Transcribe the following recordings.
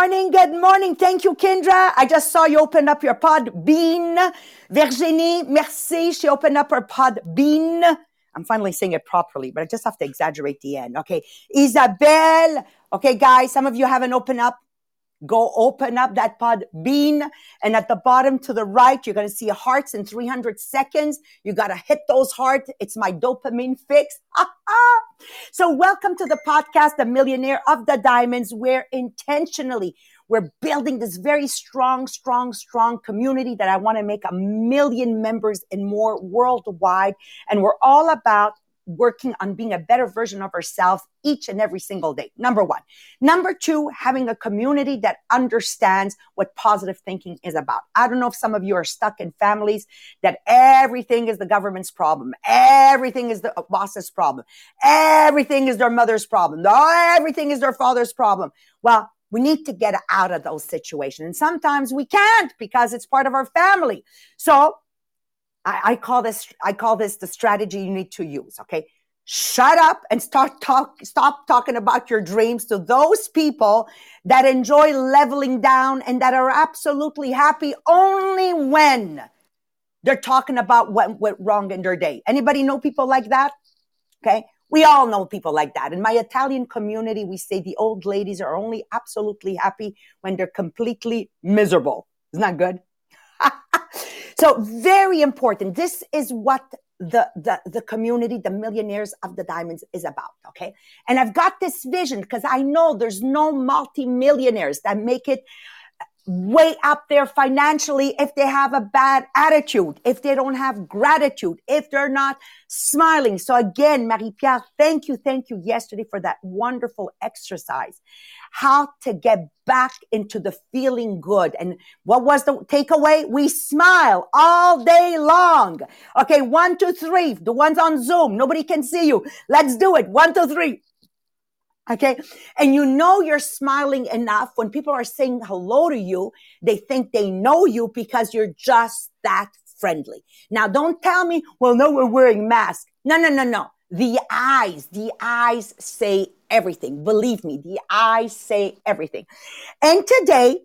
morning, good morning. Thank you, Kendra. I just saw you open up your Podbean. Virginie, merci. She opened up her pod bean. I'm finally saying it properly, but I just have to exaggerate the end. Okay. Isabelle. Okay, guys, some of you haven't opened up Go open up that pod bean. And at the bottom to the right, you're going to see hearts in 300 seconds. You got to hit those hearts. It's my dopamine fix. so welcome to the podcast, The Millionaire of the Diamonds, where intentionally we're building this very strong, strong, strong community that I want to make a million members and more worldwide. And we're all about working on being a better version of ourselves each and every single day. Number one. Number two, having a community that understands what positive thinking is about. I don't know if some of you are stuck in families that everything is the government's problem. Everything is the boss's problem. Everything is their mother's problem. Everything is their father's problem. Well, we need to get out of those situations. And sometimes we can't because it's part of our family. So I, I call this I call this the strategy you need to use. Okay. Shut up and start talk stop talking about your dreams to those people that enjoy leveling down and that are absolutely happy only when they're talking about what went wrong in their day. Anybody know people like that? Okay. We all know people like that. In my Italian community, we say the old ladies are only absolutely happy when they're completely miserable. Isn't that good? So very important. This is what the, the, the community, the millionaires of the diamonds is about. Okay. And I've got this vision because I know there's no multi-millionaires that make it way up there financially if they have a bad attitude, if they don't have gratitude, if they're not smiling. So again, Marie-Pierre, thank you. Thank you yesterday for that wonderful exercise. How to get back into the feeling good. And what was the takeaway? We smile all day long. Okay. One, two, three. The ones on Zoom. Nobody can see you. Let's do it. One, two, three. Okay. And you know you're smiling enough when people are saying hello to you. They think they know you because you're just that friendly. Now don't tell me, well, no, we're wearing masks. No, no, no, no. The eyes, the eyes say everything. Believe me, the eyes say everything. And today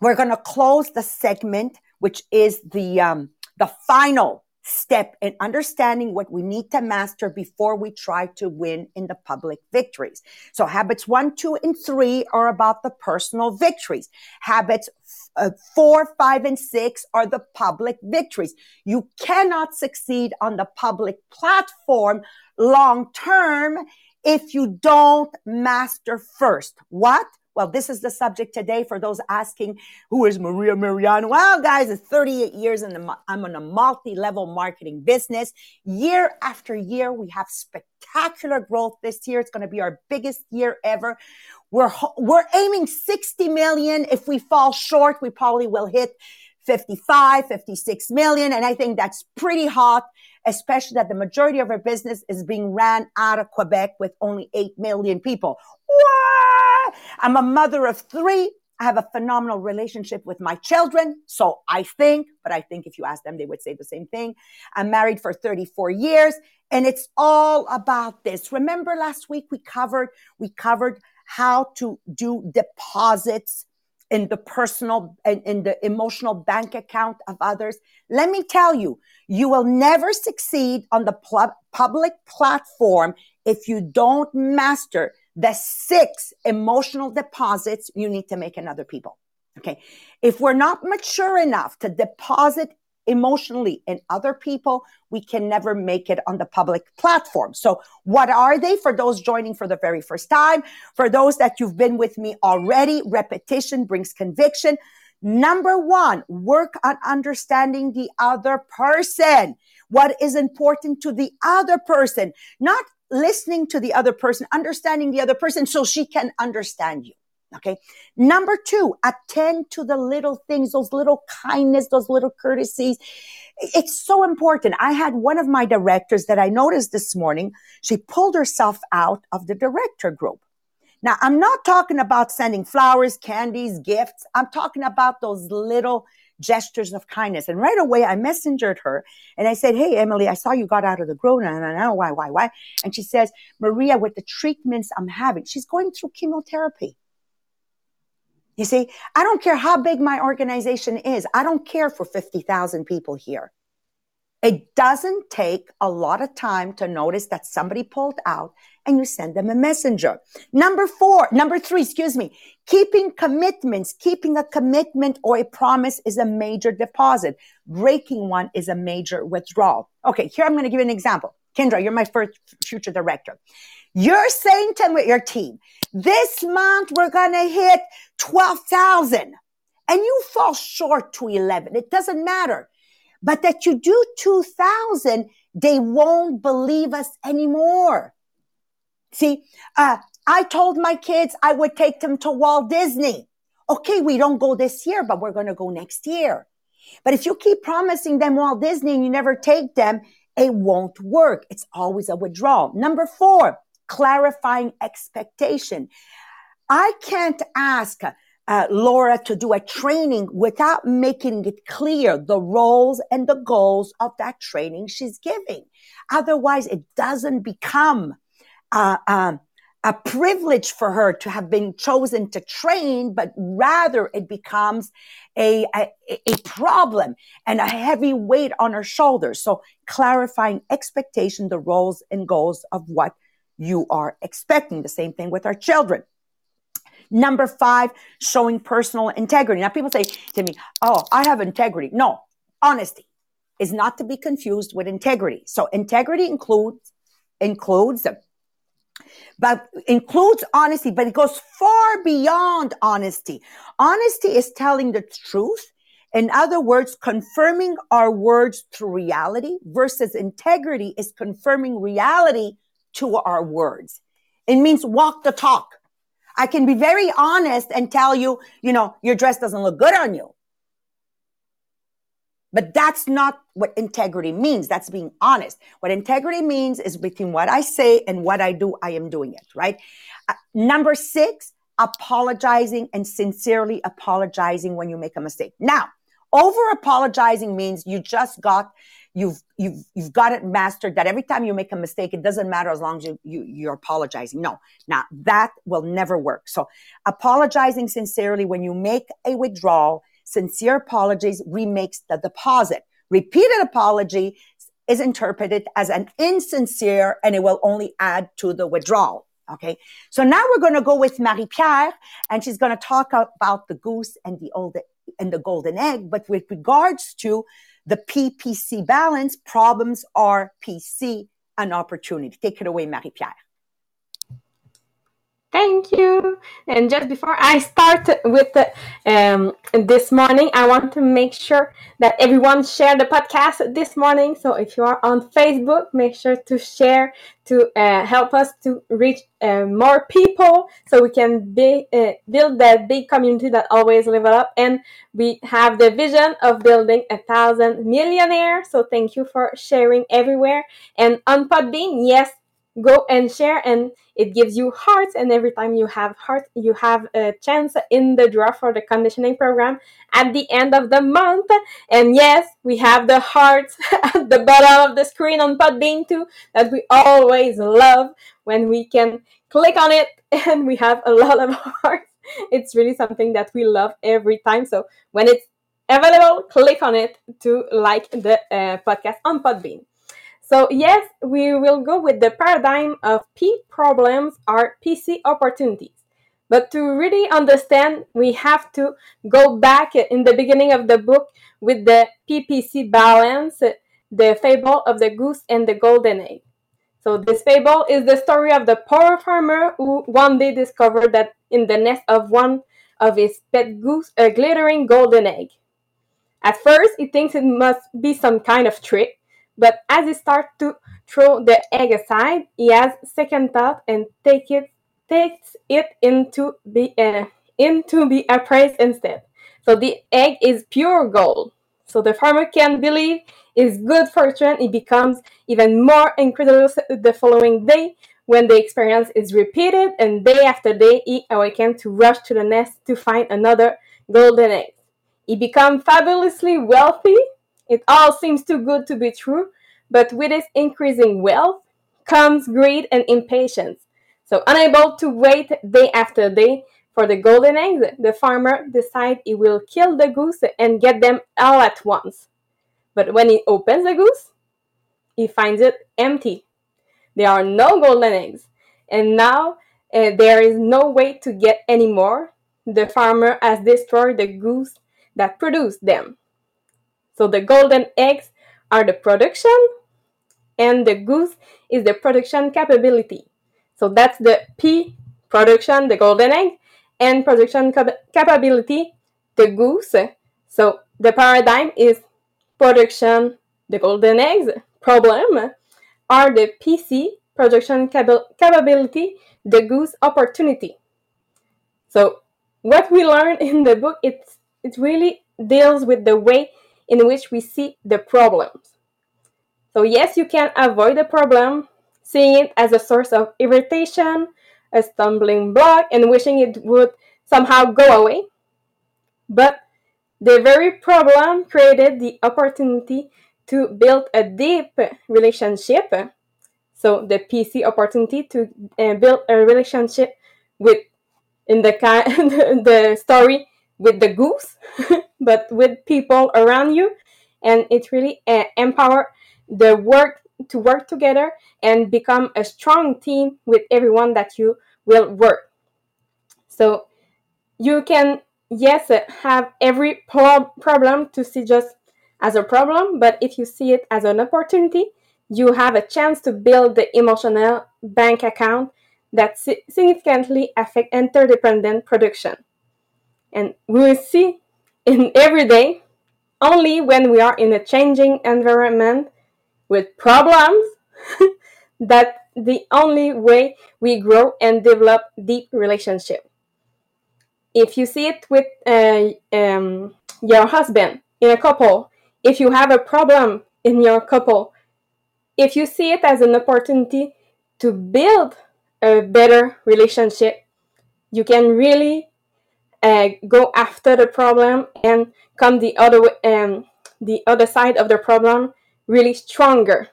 we're going to close the segment, which is the, um, the final step in understanding what we need to master before we try to win in the public victories. So habits one, two, and three are about the personal victories. Habits uh, four, five, and six are the public victories. You cannot succeed on the public platform long term if you don't master first. What? Well, this is the subject today for those asking, who is Maria Mariano? Well, guys, it's 38 years and I'm in a multi-level marketing business. Year after year, we have spectacular growth this year. It's going to be our biggest year ever. We're, we're aiming 60 million. If we fall short, we probably will hit 55, 56 million. And I think that's pretty hot, especially that the majority of our business is being ran out of Quebec with only 8 million people. I'm a mother of three. I have a phenomenal relationship with my children. So I think, but I think if you ask them, they would say the same thing. I'm married for 34 years and it's all about this. Remember last week we covered, we covered how to do deposits in the personal and in the emotional bank account of others. Let me tell you, you will never succeed on the pl- public platform if you don't master the six emotional deposits you need to make in other people. Okay. If we're not mature enough to deposit emotionally in other people, we can never make it on the public platform. So what are they for those joining for the very first time? For those that you've been with me already, repetition brings conviction. Number one, work on understanding the other person. What is important to the other person, not listening to the other person, understanding the other person so she can understand you. Okay. Number two, attend to the little things, those little kindness, those little courtesies. It's so important. I had one of my directors that I noticed this morning. She pulled herself out of the director group. Now, I'm not talking about sending flowers, candies, gifts. I'm talking about those little gestures of kindness. And right away, I messengered her and I said, Hey, Emily, I saw you got out of the group and I know why, why, why. And she says, Maria, with the treatments I'm having, she's going through chemotherapy. You see, I don't care how big my organization is. I don't care for 50,000 people here. It doesn't take a lot of time to notice that somebody pulled out and you send them a messenger. Number four, number three, excuse me, keeping commitments, keeping a commitment or a promise is a major deposit. Breaking one is a major withdrawal. Okay, here I'm going to give you an example. Kendra, you're my first future director. You're saying to your team, this month we're going to hit 12,000 and you fall short to 11. It doesn't matter. But that you do 2,000, they won't believe us anymore. See, uh, I told my kids I would take them to Walt Disney. Okay, we don't go this year, but we're going to go next year. But if you keep promising them Walt Disney and you never take them, it won't work. It's always a withdrawal. Number four, clarifying expectation. I can't ask uh, Laura to do a training without making it clear the roles and the goals of that training she's giving. Otherwise, it doesn't become uh, um, a privilege for her to have been chosen to train, but rather it becomes a, a, a problem and a heavy weight on her shoulders. So clarifying expectation, the roles and goals of what you are expecting. The same thing with our children. Number five, showing personal integrity. Now people say to me, Oh, I have integrity. No, honesty is not to be confused with integrity. So integrity includes, includes, but includes honesty, but it goes far beyond honesty. Honesty is telling the truth. In other words, confirming our words through reality versus integrity is confirming reality to our words. It means walk the talk. I can be very honest and tell you, you know, your dress doesn't look good on you. But that's not what integrity means. That's being honest. What integrity means is between what I say and what I do, I am doing it, right? Uh, number six, apologizing and sincerely apologizing when you make a mistake. Now, over apologizing means you just got you've you've you've got it mastered that every time you make a mistake it doesn't matter as long as you, you you're apologizing. No now that will never work. So apologizing sincerely when you make a withdrawal sincere apologies remakes the deposit. Repeated apology is interpreted as an insincere and it will only add to the withdrawal okay? So now we're going to go with marie pierre and she's going to talk about the goose and the old and the golden egg but with regards to the PPC balance, problems are PC an opportunity. Take it away, Marie-Pierre. Thank you. And just before I start with the, um, this morning, I want to make sure that everyone share the podcast this morning. So if you are on Facebook, make sure to share to uh, help us to reach uh, more people so we can be, uh, build that big community that always level up. And we have the vision of building a thousand millionaires. So thank you for sharing everywhere. And on Podbean, yes, go and share and it gives you hearts and every time you have hearts you have a chance in the draw for the conditioning program at the end of the month. And yes we have the hearts at the bottom of the screen on podbean too that we always love when we can click on it and we have a lot of hearts. It's really something that we love every time. So when it's available click on it to like the uh, podcast on podbean so yes, we will go with the paradigm of P problems are PC opportunities. But to really understand, we have to go back in the beginning of the book with the PPC balance, the fable of the goose and the golden egg. So this fable is the story of the poor farmer who one day discovered that in the nest of one of his pet goose a glittering golden egg. At first, he thinks it must be some kind of trick, but as he starts to throw the egg aside, he has second thought and take it takes it into the uh, into be appraised instead. So the egg is pure gold. So the farmer can believe his good fortune. It becomes even more incredulous the following day when the experience is repeated, and day after day he awakens to rush to the nest to find another golden egg. He becomes fabulously wealthy. It all seems too good to be true, but with his increasing wealth comes greed and impatience. So, unable to wait day after day for the golden eggs, the farmer decides he will kill the goose and get them all at once. But when he opens the goose, he finds it empty. There are no golden eggs. And now uh, there is no way to get any more. The farmer has destroyed the goose that produced them. So the golden eggs are the production, and the goose is the production capability. So that's the P production, the golden egg, and production cap- capability, the goose. So the paradigm is production, the golden eggs, problem, are the PC, production cap- capability, the goose opportunity. So what we learn in the book, it's, it really deals with the way in which we see the problems. So yes, you can avoid the problem, seeing it as a source of irritation, a stumbling block, and wishing it would somehow go away. But the very problem created the opportunity to build a deep relationship. So the PC opportunity to uh, build a relationship with, in the the story with the goose, but with people around you, and it really uh, empower the work to work together and become a strong team with everyone that you will work. So you can, yes, have every pro- problem to see just as a problem, but if you see it as an opportunity, you have a chance to build the emotional bank account that significantly affect interdependent production. And we will see in every day only when we are in a changing environment with problems that the only way we grow and develop deep relationship. If you see it with uh, um, your husband in a couple if you have a problem in your couple if you see it as an opportunity to build a better relationship you can really uh, go after the problem and come the other um, the other side of the problem really stronger.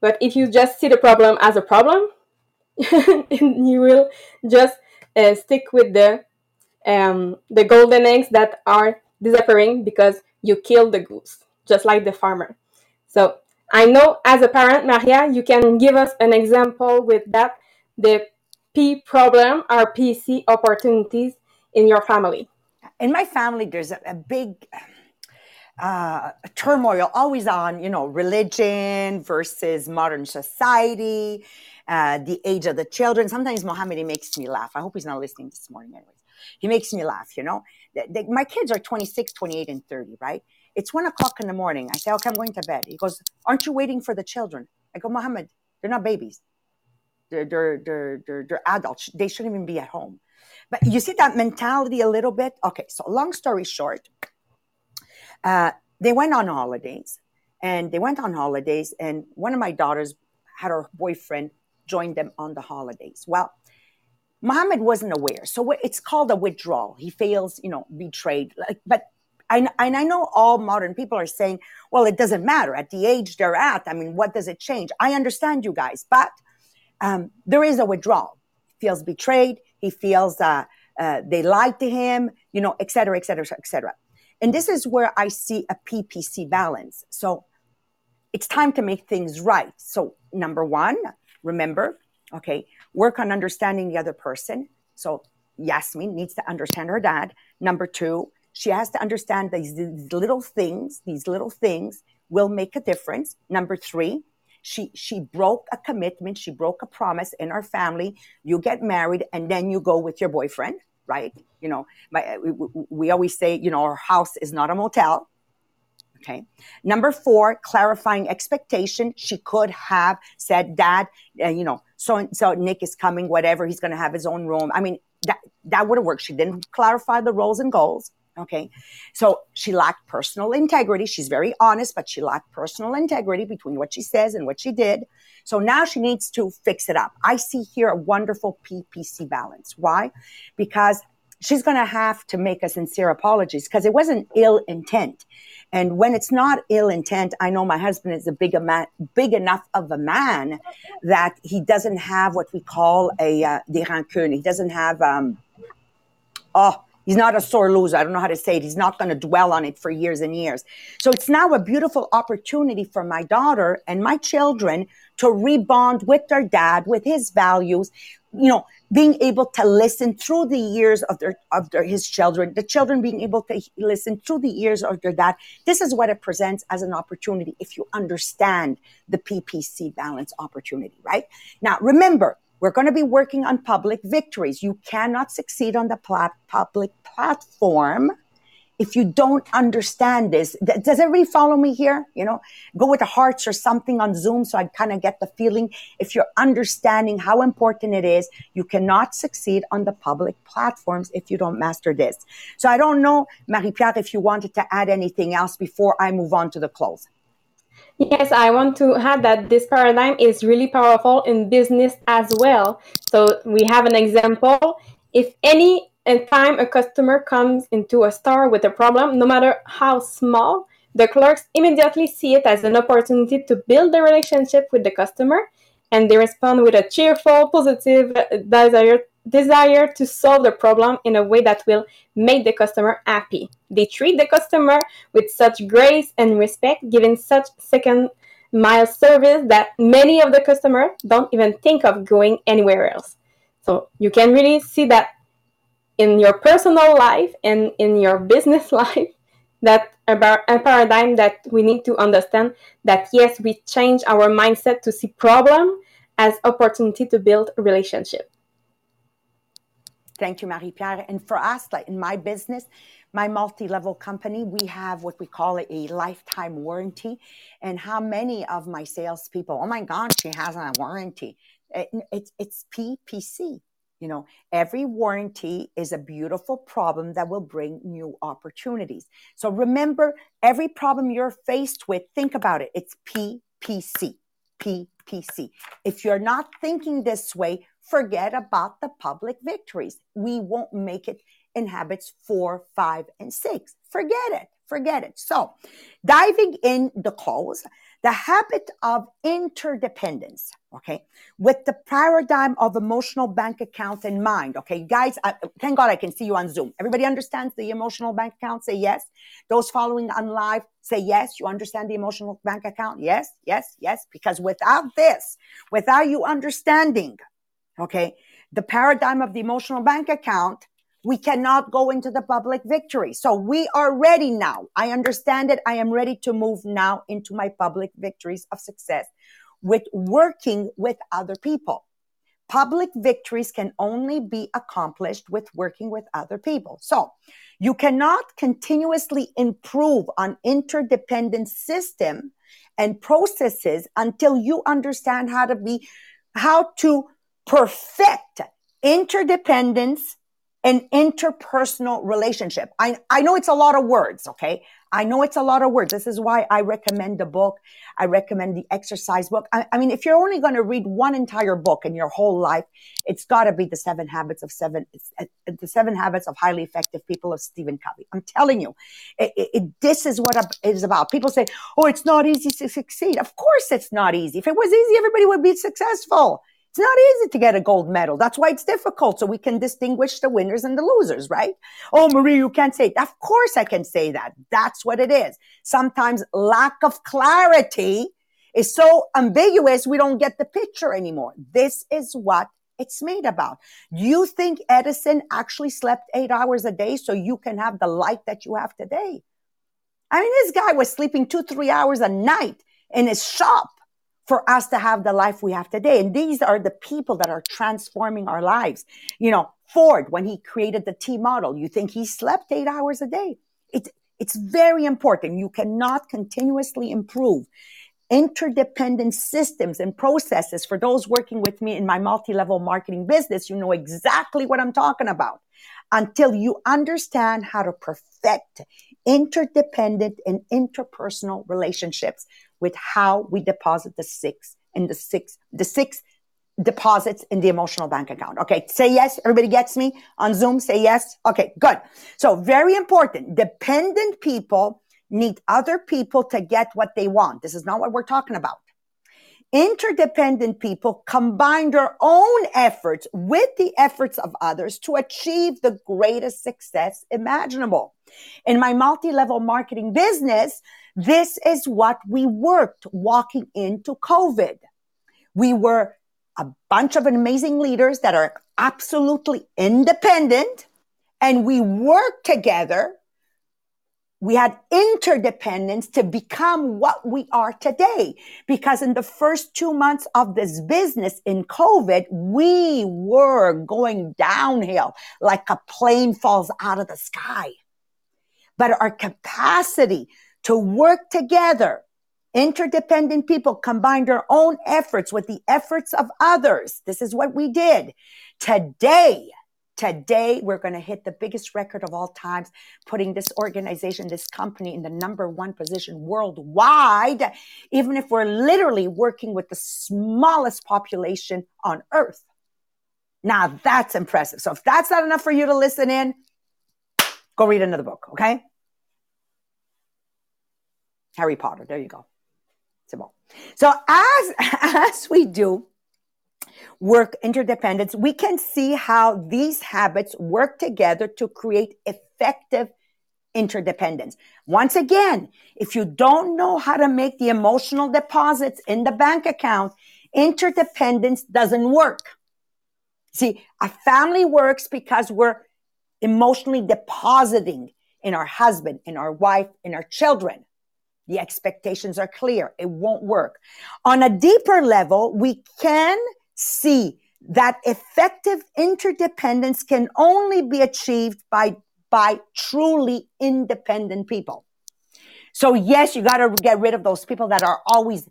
But if you just see the problem as a problem, you will just uh, stick with the um, the golden eggs that are disappearing because you killed the goose, just like the farmer. So I know as a parent, Maria, you can give us an example with that the P problem or PC opportunities in your family. In my family, there's a, a big uh, turmoil always on, you know, religion versus modern society, uh, the age of the children. Sometimes Mohammed, makes me laugh. I hope he's not listening this morning, anyways. He makes me laugh, you know. They, they, my kids are 26, 28, and 30, right? It's one o'clock in the morning. I say, okay, I'm going to bed. He goes, aren't you waiting for the children? I go, Mohammed, they're not babies. They're, they're, they're, they're, they're adults. They shouldn't even be at home. But you see that mentality a little bit? Okay, so long story short, uh, they went on holidays and they went on holidays and one of my daughters had her boyfriend join them on the holidays. Well Mohammed wasn't aware so it's called a withdrawal. He feels you know betrayed like, but I, and I know all modern people are saying well it doesn't matter. At the age they're at i mean what does it change? I understand you guys but um, there is a withdrawal. Feels betrayed he feels that uh, they lied to him you know et cetera et cetera et cetera and this is where I see a PPC balance. So it's time to make things right. So, number one, remember, okay, work on understanding the other person. So, Yasmin needs to understand her dad. Number two, she has to understand these, these little things, these little things will make a difference. Number three, she she broke a commitment, she broke a promise in our family. You get married and then you go with your boyfriend, right? You know, my, we, we always say, you know, our house is not a motel. Okay. Number four, clarifying expectation. She could have said, Dad, uh, you know, so so Nick is coming, whatever. He's going to have his own room. I mean, that that would have worked. She didn't clarify the roles and goals. Okay. So she lacked personal integrity. She's very honest, but she lacked personal integrity between what she says and what she did. So now she needs to fix it up. I see here a wonderful PPC balance. Why? Because she's going to have to make a sincere apologies because it wasn't ill intent. And when it's not ill intent, I know my husband is a big, man, big enough of a man that he doesn't have what we call a uh, des rancunes. He doesn't have, um, oh, He's not a sore loser. I don't know how to say it. He's not going to dwell on it for years and years. So it's now a beautiful opportunity for my daughter and my children to rebond with their dad, with his values, you know, being able to listen through the years of their, of their, his children, the children being able to listen through the years of their dad. This is what it presents as an opportunity if you understand the PPC balance opportunity, right? Now, remember, we're going to be working on public victories. You cannot succeed on the public platform if you don't understand this. Does everybody follow me here? You know, go with the hearts or something on Zoom so I kind of get the feeling. If you're understanding how important it is, you cannot succeed on the public platforms if you don't master this. So I don't know, Marie-Pierre, if you wanted to add anything else before I move on to the close. Yes, I want to add that this paradigm is really powerful in business as well. So we have an example. If any time a customer comes into a store with a problem, no matter how small, the clerks immediately see it as an opportunity to build a relationship with the customer and they respond with a cheerful, positive desire desire to solve the problem in a way that will make the customer happy. They treat the customer with such grace and respect, giving such second mile service that many of the customers don't even think of going anywhere else. So you can really see that in your personal life and in your business life that about a paradigm that we need to understand that yes we change our mindset to see problem as opportunity to build relationship Thank you, Marie Pierre. And for us, like in my business, my multi level company, we have what we call a lifetime warranty. And how many of my salespeople, oh my God, she has a warranty. It, it's, it's PPC. You know, every warranty is a beautiful problem that will bring new opportunities. So remember, every problem you're faced with, think about it. It's PPC. PPC. If you're not thinking this way, forget about the public victories. We won't make it in habits four, five, and six. Forget it. Forget it. So, diving in the close, the habit of interdependence, okay, with the paradigm of emotional bank account in mind, okay, guys, I, thank God I can see you on Zoom. Everybody understands the emotional bank account? Say yes. Those following on live, say yes. You understand the emotional bank account? Yes, yes, yes. Because without this, without you understanding, Okay. The paradigm of the emotional bank account, we cannot go into the public victory. So we are ready now. I understand it. I am ready to move now into my public victories of success with working with other people. Public victories can only be accomplished with working with other people. So you cannot continuously improve on interdependent system and processes until you understand how to be, how to perfect interdependence and interpersonal relationship. I, I know it's a lot of words, okay? I know it's a lot of words. This is why I recommend the book. I recommend the exercise book. I, I mean, if you're only going to read one entire book in your whole life, it's got to be the seven habits of seven, the seven habits of highly effective people of Stephen Covey. I'm telling you, it, it, this is what it is about. People say, oh, it's not easy to succeed. Of course it's not easy. If it was easy, everybody would be successful. It's not easy to get a gold medal. That's why it's difficult. So we can distinguish the winners and the losers, right? Oh, Marie, you can't say it. Of course I can say that. That's what it is. Sometimes lack of clarity is so ambiguous we don't get the picture anymore. This is what it's made about. You think Edison actually slept eight hours a day so you can have the light that you have today? I mean, this guy was sleeping two, three hours a night in his shop for us to have the life we have today. And these are the people that are transforming our lives. You know, Ford, when he created the T model, you think he slept eight hours a day. It's, it's very important. You cannot continuously improve interdependent systems and processes. For those working with me in my multi-level marketing business, you know exactly what I'm talking about. Until you understand how to perfect interdependent and interpersonal relationships with how we deposit the six and the six, the six deposits in the emotional bank account. Okay. Say yes. Everybody gets me on Zoom. Say yes. Okay. Good. So very important. Dependent people need other people to get what they want. This is not what we're talking about. Interdependent people combine their own efforts with the efforts of others to achieve the greatest success imaginable. In my multi-level marketing business, this is what we worked walking into COVID. We were a bunch of amazing leaders that are absolutely independent and we worked together we had interdependence to become what we are today. Because in the first two months of this business in COVID, we were going downhill like a plane falls out of the sky. But our capacity to work together, interdependent people combine their own efforts with the efforts of others. This is what we did. Today, Today, we're going to hit the biggest record of all times, putting this organization, this company in the number one position worldwide, even if we're literally working with the smallest population on earth. Now that's impressive. So if that's not enough for you to listen in, go read another book, okay? Harry Potter. There you go. So as, as we do, work interdependence, we can see how these habits work together to create effective interdependence. Once again, if you don't know how to make the emotional deposits in the bank account, interdependence doesn't work. See, a family works because we're emotionally depositing in our husband, in our wife, in our children. The expectations are clear. It won't work. On a deeper level, we can see that effective interdependence can only be achieved by, by truly independent people. So yes, you got to get rid of those people that are always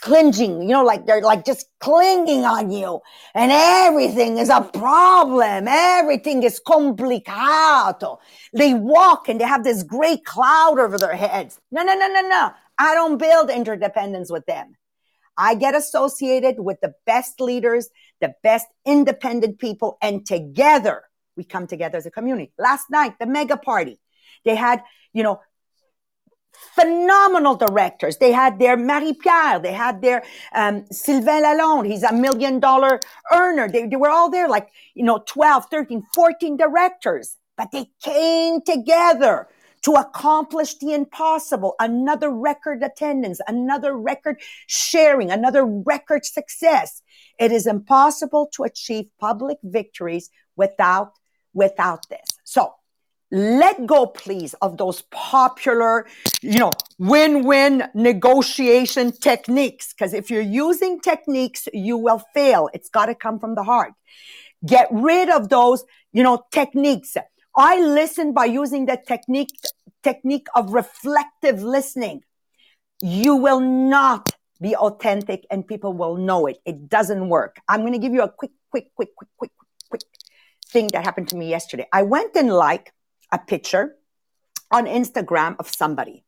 clinging, you know, like they're like just clinging on you and everything is a problem. Everything is complicato. They walk and they have this great cloud over their heads. No, no, no, no, no. I don't build interdependence with them. I get associated with the best leaders, the best independent people, and together we come together as a community. Last night, the mega party, they had, you know, phenomenal directors. They had their Marie Pierre, they had their um, Sylvain Lalonde. He's a million dollar earner. They, they were all there, like, you know, 12, 13, 14 directors, but they came together to accomplish the impossible, another record attendance, another record sharing, another record success. It is impossible to achieve public victories without, without this. So let go, please, of those popular, you know, win-win negotiation techniques. Because if you're using techniques, you will fail. It's got to come from the heart. Get rid of those, you know, techniques I listen by using the technique, technique of reflective listening. You will not be authentic and people will know it. It doesn't work. I'm going to give you a quick, quick, quick, quick, quick, quick thing that happened to me yesterday. I went and like a picture on Instagram of somebody.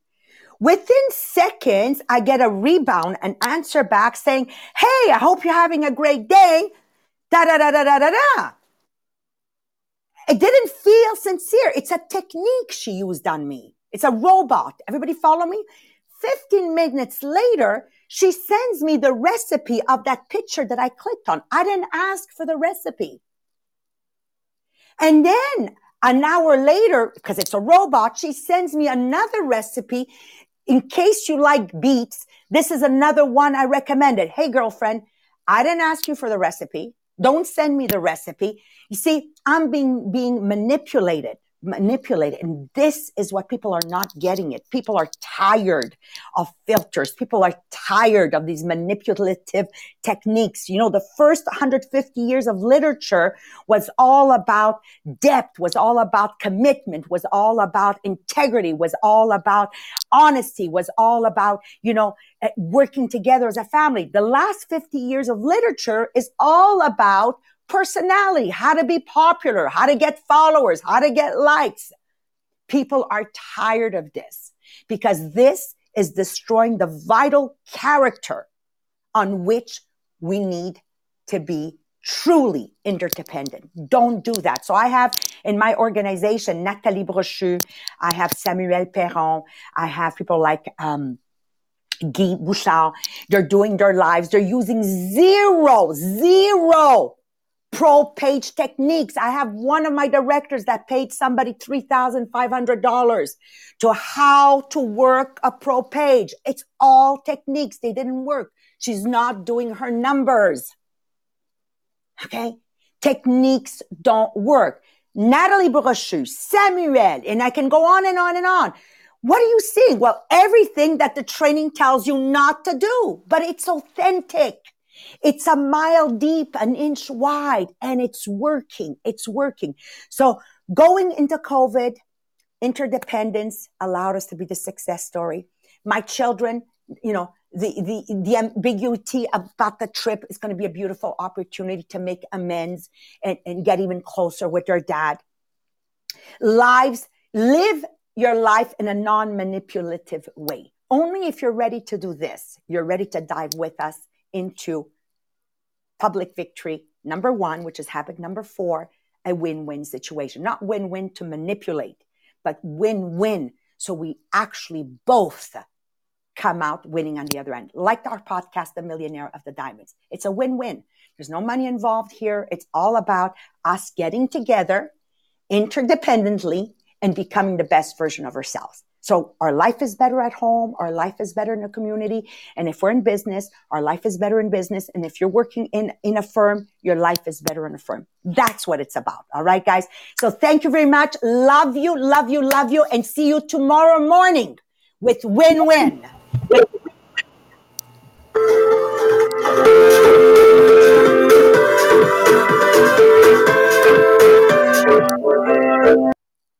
Within seconds, I get a rebound and answer back saying, Hey, I hope you're having a great day. Da da da da da da da. It didn't feel sincere. It's a technique she used on me. It's a robot. Everybody follow me? 15 minutes later, she sends me the recipe of that picture that I clicked on. I didn't ask for the recipe. And then an hour later, because it's a robot, she sends me another recipe. In case you like beets, this is another one I recommended. Hey, girlfriend, I didn't ask you for the recipe. Don't send me the recipe. You see, I'm being, being manipulated manipulated. And this is what people are not getting it. People are tired of filters. People are tired of these manipulative techniques. You know, the first 150 years of literature was all about depth, was all about commitment, was all about integrity, was all about honesty, was all about, you know, eh, working together as a family. The last 50 years of literature is all about personality, how to be popular, how to get followers, how to get likes. People are tired of this because this is destroying the vital character on which we need to be truly interdependent. Don't do that. So I have in my organization, Nathalie Brochu, I have Samuel Perron, I have people like, um, Guy Bouchard. They're doing their lives. They're using zero, zero pro page techniques. I have one of my directors that paid somebody $3,500 to how to work a pro page. It's all techniques. They didn't work. She's not doing her numbers. Okay. Techniques don't work. Nathalie Brochu, Samuel, and I can go on and on and on. What are you seeing? Well, everything that the training tells you not to do, but it's authentic. It's a mile deep, an inch wide, and it's working. It's working. So going into COVID, interdependence allowed us to be the success story. My children, you know, the, the, the ambiguity about the trip is going to be a beautiful opportunity to make amends and, and get even closer with their dad. Lives, live your life in a non-manipulative way. Only if you're ready to do this, you're ready to dive with us into public victory number one, which is habit number four, a win-win situation. Not win-win to manipulate, but win-win. So we actually both come out winning on the other end. Like our podcast, The Millionaire of the Diamonds. It's a win-win. There's no money involved here. It's all about us getting together interdependently and becoming the best version of ourselves. So our life is better at home. Our life is better in the community. And if we're in business, our life is better in business. And if you're working in, in a firm, your life is better in a firm. That's what it's about. All right, guys. So thank you very much. Love you, love you, love you. And see you tomorrow morning with Win Win.